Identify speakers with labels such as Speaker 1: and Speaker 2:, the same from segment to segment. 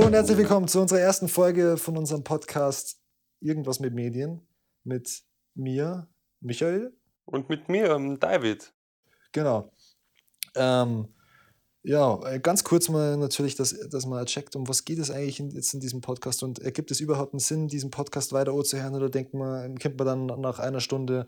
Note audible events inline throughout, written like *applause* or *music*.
Speaker 1: Hallo und herzlich willkommen zu unserer ersten Folge von unserem Podcast Irgendwas mit Medien mit mir, Michael.
Speaker 2: Und mit mir, ähm, David.
Speaker 1: Genau. Ähm, ja, äh, ganz kurz mal natürlich, dass, dass man checkt, um was geht es eigentlich in, jetzt in diesem Podcast und ergibt es überhaupt einen Sinn, diesen Podcast weiter anzuhören oder denkt man, kommt man dann nach einer Stunde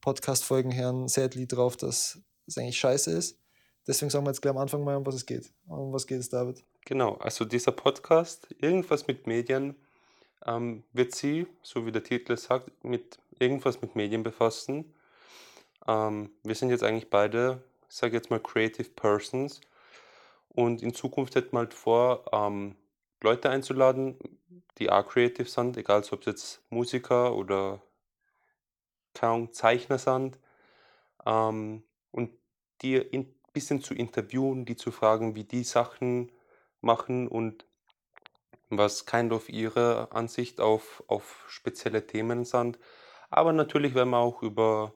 Speaker 1: Podcast-Folgen hören, sadly drauf, dass es eigentlich scheiße ist? Deswegen sagen wir jetzt gleich am Anfang mal, um was es geht. Um was geht es, David?
Speaker 2: Genau, also dieser Podcast, irgendwas mit Medien, ähm, wird sie, so wie der Titel sagt, mit irgendwas mit Medien befassen. Ähm, wir sind jetzt eigentlich beide, ich sage jetzt mal Creative Persons und in Zukunft hätten wir halt vor, ähm, Leute einzuladen, die auch creative sind, egal ob es jetzt Musiker oder keine Zeichner sind, ähm, und die ein bisschen zu interviewen, die zu fragen, wie die Sachen machen und was kind of ihre Ansicht auf, auf spezielle Themen sind. Aber natürlich werden wir auch über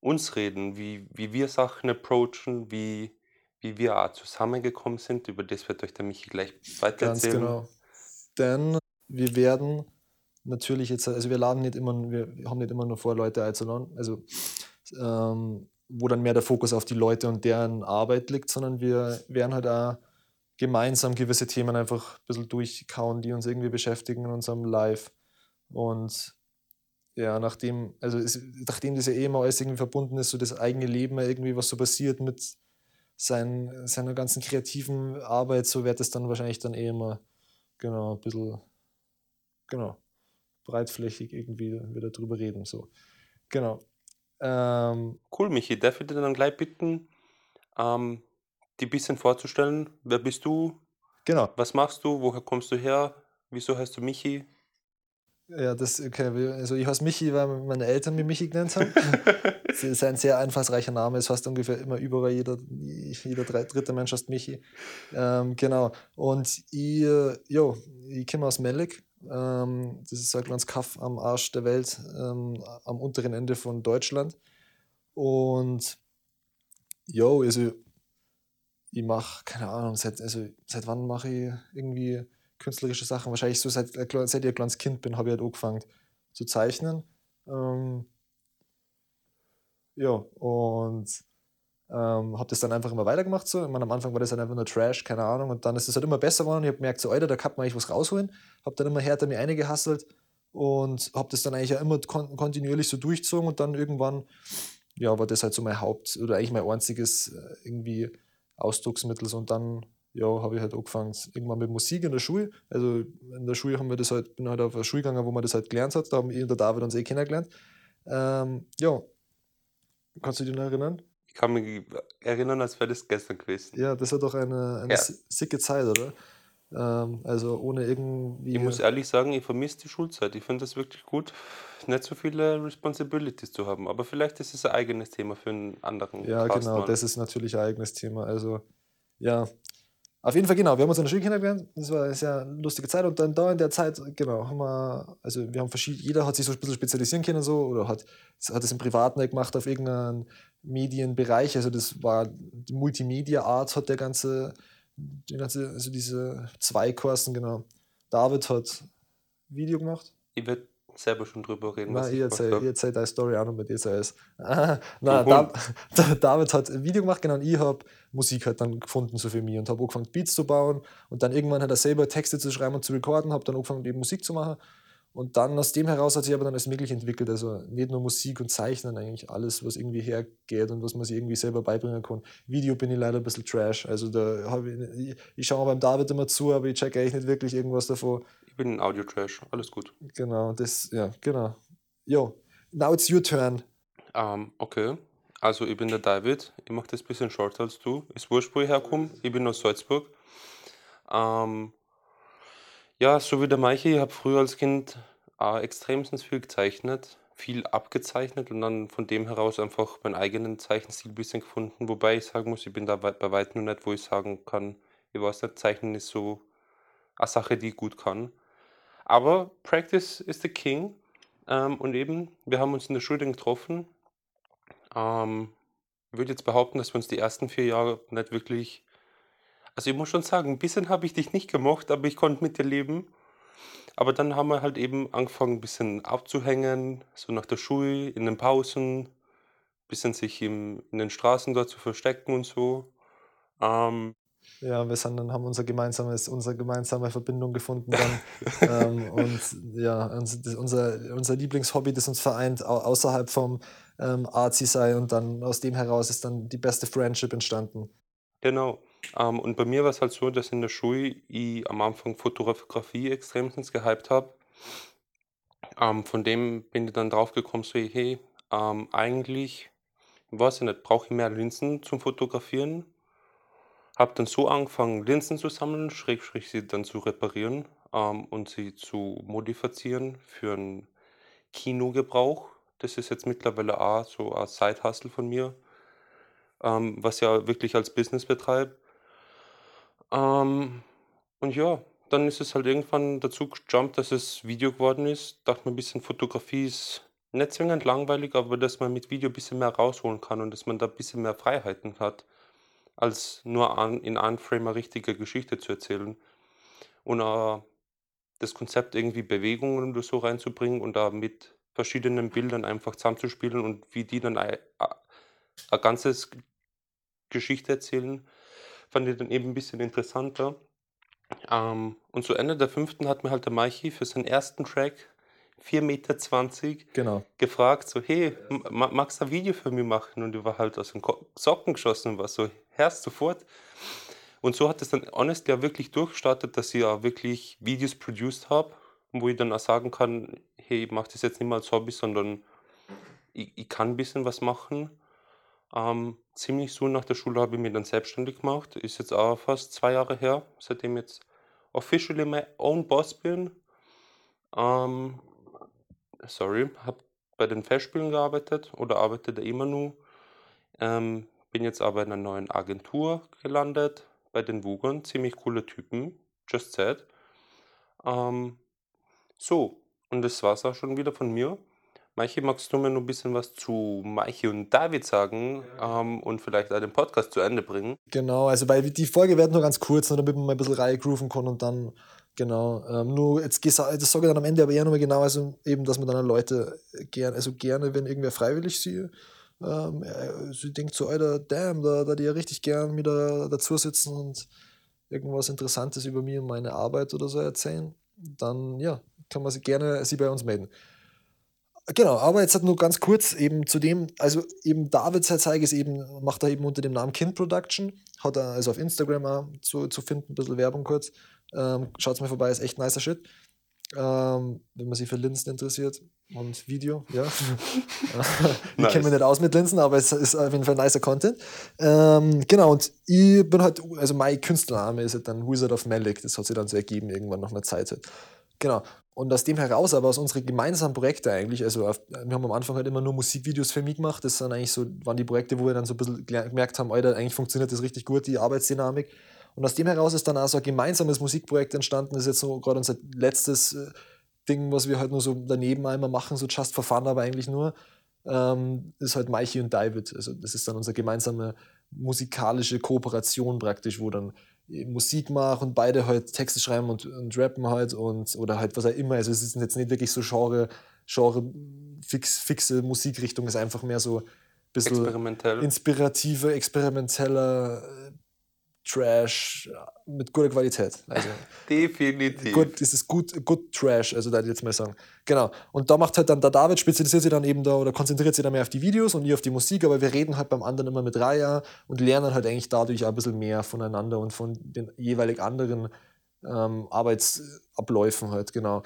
Speaker 2: uns reden, wie, wie wir Sachen approachen, wie, wie wir auch zusammengekommen sind. Über das wird euch der Michi gleich weiter
Speaker 1: Ganz
Speaker 2: erzählen.
Speaker 1: genau. Denn wir werden natürlich jetzt, also wir laden nicht immer, wir haben nicht immer nur vor, Leute einzuladen, also ähm, wo dann mehr der Fokus auf die Leute und deren Arbeit liegt, sondern wir werden halt auch gemeinsam gewisse Themen einfach ein bisschen durchkauen, die uns irgendwie beschäftigen in unserem Live. Und ja, nachdem, also es, nachdem das ja eh alles irgendwie verbunden ist, so das eigene Leben irgendwie, was so passiert mit sein, seiner ganzen kreativen Arbeit, so wird es dann wahrscheinlich dann eh immer, genau, ein bisschen, genau, breitflächig irgendwie wieder drüber reden, so. Genau. Ähm,
Speaker 2: Cool, Michi. Darf ich dich dann gleich bitten, ähm, die ein bisschen vorzustellen? Wer bist du?
Speaker 1: genau.
Speaker 2: Was machst du? Woher kommst du her? Wieso heißt du Michi?
Speaker 1: Ja, das, okay, also ich heiße Michi, weil meine Eltern mich Michi genannt haben. *laughs* Das ist ein sehr einfallsreicher Name, ist fast ungefähr immer überall jeder, jeder dritte Mensch heißt Michi. Ähm, genau. Und ich, jo, ich komme aus Mellig. Ähm, das ist ein kleines Kaff am Arsch der Welt, ähm, am unteren Ende von Deutschland. Und jo, also ich mache, keine Ahnung, seit, also, seit wann mache ich irgendwie künstlerische Sachen? Wahrscheinlich so seit, äh, seit ich ein kleines Kind bin, habe ich halt angefangen zu zeichnen. Ähm, ja, und ähm, habe das dann einfach immer weitergemacht. So. Ich meine, am Anfang war das halt einfach nur Trash, keine Ahnung. Und dann ist es halt immer besser geworden. Ich habe gemerkt, so, Alter, da kann man eigentlich was rausholen. Habe dann immer härter mir eingehasselt und habe das dann eigentlich ja immer kon kontinuierlich so durchgezogen. Und dann irgendwann, ja, war das halt so mein Haupt- oder eigentlich mein einziges äh, irgendwie Ausdrucksmittel. Und dann, ja, habe ich halt angefangen, irgendwann mit Musik in der Schule. Also in der Schule haben wir das halt, bin halt auf eine Schule gegangen, wo man das halt gelernt hat. Da haben ich und der David uns eh kennengelernt. Ähm, ja, kannst du dich noch erinnern?
Speaker 2: Ich kann mich erinnern, als wäre das gestern gewesen.
Speaker 1: Ja, das war doch eine, eine
Speaker 2: Ja.
Speaker 1: si- sicke Zeit, oder? Ähm, also ohne irgendwie.
Speaker 2: Ich muss ehrlich sagen, ich vermisse die Schulzeit. Ich finde das wirklich gut, nicht so viele Responsibilities zu haben. Aber vielleicht ist es ein eigenes Thema für einen anderen
Speaker 1: ja,
Speaker 2: Cast
Speaker 1: genau,
Speaker 2: mal.
Speaker 1: das ist natürlich ein eigenes Thema. Also, ja. Auf jeden Fall, genau, wir haben uns in der Schule kennengelernt. Das war eine sehr lustige Zeit. Und dann da in der Zeit, genau, haben wir, also wir haben verschiedene, jeder hat sich so ein bisschen spezialisieren können so oder hat, hat es im Privaten gemacht auf irgendeinen Medienbereich. Also das war die Multimedia-Art hat der ganze, die ganze, also diese zwei Kursen, genau. David hat Video gemacht.
Speaker 2: Ich werde selber schon drüber reden,
Speaker 1: Nein, ich
Speaker 2: ich
Speaker 1: erzähle erzähl deine Story auch noch mit zuerst. Ah, nein, da, David hat ein Video gemacht, genau, und ich habe Musik halt dann gefunden so für mich und habe angefangen Beats zu bauen und dann irgendwann hat er selber Texte zu schreiben und zu recorden, habe dann angefangen eben Musik zu machen und dann aus dem heraus hat sich aber dann alles möglich entwickelt, also nicht nur Musik und Zeichnen, eigentlich alles, was irgendwie hergeht und was man sich irgendwie selber beibringen kann. Video bin ich leider ein bisschen trash, also da habe ich, ich, ich schaue beim David immer zu, aber ich check eigentlich nicht wirklich irgendwas davon.
Speaker 2: Ich bin ein Audio-Trash, alles gut.
Speaker 1: Genau, das, ja, genau. Jo, now it's your turn.
Speaker 2: Ähm, okay, also ich bin der David. Ich mache das ein bisschen shorter als du. Ist wurscht, wo ich herkomme. Ich bin aus Salzburg. Ähm, ja, so wie der Meiche, ich habe früher als Kind äh, extremstens viel gezeichnet, viel abgezeichnet und dann von dem heraus einfach meinen eigenen Zeichenstil ein bisschen gefunden. Wobei ich sagen muss, ich bin da weit, bei weitem noch nicht, wo ich sagen kann, ich weiß nicht, Zeichnen ist so eine Sache, die ich gut kann. Aber Practice is the King. Ähm, und eben, wir haben uns in der Schule getroffen. Ähm, ich würde jetzt behaupten, dass wir uns die ersten vier Jahre nicht wirklich Also ich muss schon sagen, ein bisschen habe ich dich nicht gemocht, aber ich konnte mit dir leben. Aber dann haben wir halt eben angefangen, ein bisschen abzuhängen, so nach der Schule, in den Pausen, ein bisschen sich im, in den Straßen dort zu verstecken und so. Ähm,
Speaker 1: ja, wir sind dann, haben unser gemeinsames, unsere gemeinsame Verbindung gefunden dann. *laughs* ähm, und ja, unser, unser Lieblingshobby, das uns vereint, außerhalb vom ähm, Arzi sei und dann aus dem heraus ist dann die beste Friendship entstanden.
Speaker 2: Genau. Ähm, und bei mir war es halt so, dass in der Schule ich am Anfang Fotografie extremstens gehypt habe. Ähm, von dem bin ich dann drauf gekommen, so, hey, ähm, eigentlich, weiß ich nicht, brauche ich mehr Linsen zum Fotografieren. Habe dann so angefangen, Linsen zu sammeln, schräg, schräg sie dann zu reparieren ähm, und sie zu modifizieren für einen Kinogebrauch. Das ist jetzt mittlerweile auch so ein Side-Hustle von mir, ähm, was ja wirklich als Business betreibe. Ähm, und ja, dann ist es halt irgendwann dazu gejumpt, dass es Video geworden ist. Dachte mir ein bisschen, Fotografie ist nicht zwingend langweilig, aber dass man mit Video ein bisschen mehr rausholen kann und dass man da ein bisschen mehr Freiheiten hat, als nur an, in einem Frame eine richtige Geschichte zu erzählen. Und äh, das Konzept irgendwie Bewegungen oder so reinzubringen und da mit verschiedenen Bildern einfach zusammenzuspielen und wie die dann ein, ein ganzes Geschichte erzählen, fand ich dann eben ein bisschen interessanter. Ähm, und zu Ende der fünften hat mir halt der Maichi für seinen ersten Track 4,20 Meter
Speaker 1: genau.
Speaker 2: gefragt, so, hey, magst du ein Video für mich machen? Und ich war halt aus den Socken geschossen und war so, herrst sofort. Und so hat es dann honestly ja wirklich durchgestartet, dass ich ja wirklich Videos produced habe, wo ich dann auch sagen kann, hey, ich mache das jetzt nicht mal als Hobby, sondern ich, ich kann ein bisschen was machen. Ähm, ziemlich so nach der Schule habe ich mich dann selbstständig gemacht. Ist jetzt auch fast zwei Jahre her, seitdem ich jetzt officially my own boss bin. Ähm, sorry, habe bei den Festspielen gearbeitet oder arbeite da immer nur. Ähm, bin jetzt aber in einer neuen Agentur gelandet, bei den Wugern. Ziemlich coole Typen, just said. Ähm, so, und das war's auch schon wieder von mir. Maichi, magst du mir noch ein bisschen was zu Maichi und David sagen ähm, und vielleicht auch den Podcast zu Ende bringen?
Speaker 1: Genau, also weil die Folge wird nur ganz kurz, damit man mal ein bisschen Reihe grooven kann und dann, genau. Ähm, nur jetzt das sage ich dann am Ende aber eher nochmal genau, also eben, dass man dann Leute gerne, also gerne, wenn irgendwer freiwillig sie, ähm, sie denkt so, Alter, damn, da, da die ja richtig gern wieder dazu sitzen und irgendwas Interessantes über mich und meine Arbeit oder so erzählen, dann ja, kann man sich gerne sie bei uns melden. Genau, aber jetzt hat nur ganz kurz eben zu dem, also eben David zeige ist eben, macht er eben unter dem Namen Kind Production, hat er also auf Instagram auch zu, zu finden, ein bisschen Werbung kurz. Ähm, Schaut mal vorbei, ist echt nicer Shit. Ähm, wenn man sich für Linsen interessiert und Video, ja. *laughs* ich nice. kenne mich nicht aus mit Linsen, aber es ist auf jeden Fall nicer Content. Ähm, genau, und ich bin halt, also mein Künstlername ist halt dann Wizard of Malik, das hat sich dann so ergeben, irgendwann nach einer Zeit halt. Genau. Und aus dem heraus, aber aus unseren gemeinsamen Projekten eigentlich, also auf, wir haben am Anfang halt immer nur Musikvideos für mich gemacht, das sind eigentlich so, waren die Projekte, wo wir dann so ein bisschen gemerkt haben, Alter, eigentlich funktioniert das richtig gut, die Arbeitsdynamik. Und aus dem heraus ist dann auch so ein gemeinsames Musikprojekt entstanden, das ist jetzt so gerade unser letztes äh, Ding, was wir halt nur so daneben einmal machen, so just for fun, aber eigentlich nur, ähm, ist halt Mikey und David. Also das ist dann unsere gemeinsame musikalische Kooperation praktisch, wo dann Musik machen und beide halt Texte schreiben und, und rappen halt und oder halt was auch immer. Also es ist jetzt nicht wirklich so Genre, Genre fix, fixe Musikrichtung, es ist einfach mehr so ein bisschen Experimentell. inspirativer, experimenteller Trash mit guter Qualität. Also, *laughs*
Speaker 2: Definitiv.
Speaker 1: Gut, das ist gut, gut Trash, also da ich jetzt mal sagen. Genau. Und da macht halt dann der David, spezialisiert sich dann eben da oder konzentriert sich dann mehr auf die Videos und nie auf die Musik, aber wir reden halt beim anderen immer mit Raya und lernen halt eigentlich dadurch auch ein bisschen mehr voneinander und von den jeweilig anderen ähm, Arbeitsabläufen halt, genau.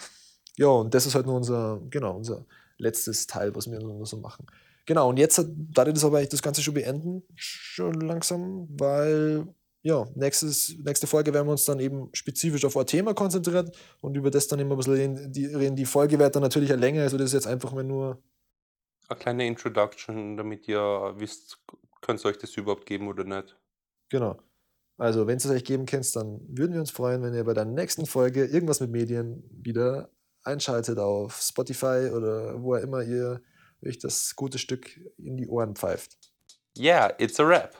Speaker 1: Ja, und das ist halt nur unser, genau, unser letztes Teil, was wir nur so machen. Genau, und jetzt hat, da das aber das Ganze schon beenden, schon langsam, weil ja, nächstes, nächste Folge werden wir uns dann eben spezifisch auf ein Thema konzentrieren und über das dann immer ein bisschen reden. Die, reden. die Folge wird dann natürlich eine Länge, also das ist jetzt einfach mal nur.
Speaker 2: Eine kleine Introduction, damit ihr wisst, könnt ihr euch das überhaupt geben oder nicht.
Speaker 1: Genau. Also, wenn es euch geben könnt, dann würden wir uns freuen, wenn ihr bei der nächsten Folge irgendwas mit Medien wieder einschaltet auf Spotify oder wo immer ihr euch das gute Stück in die Ohren pfeift.
Speaker 2: Yeah, it's a rap.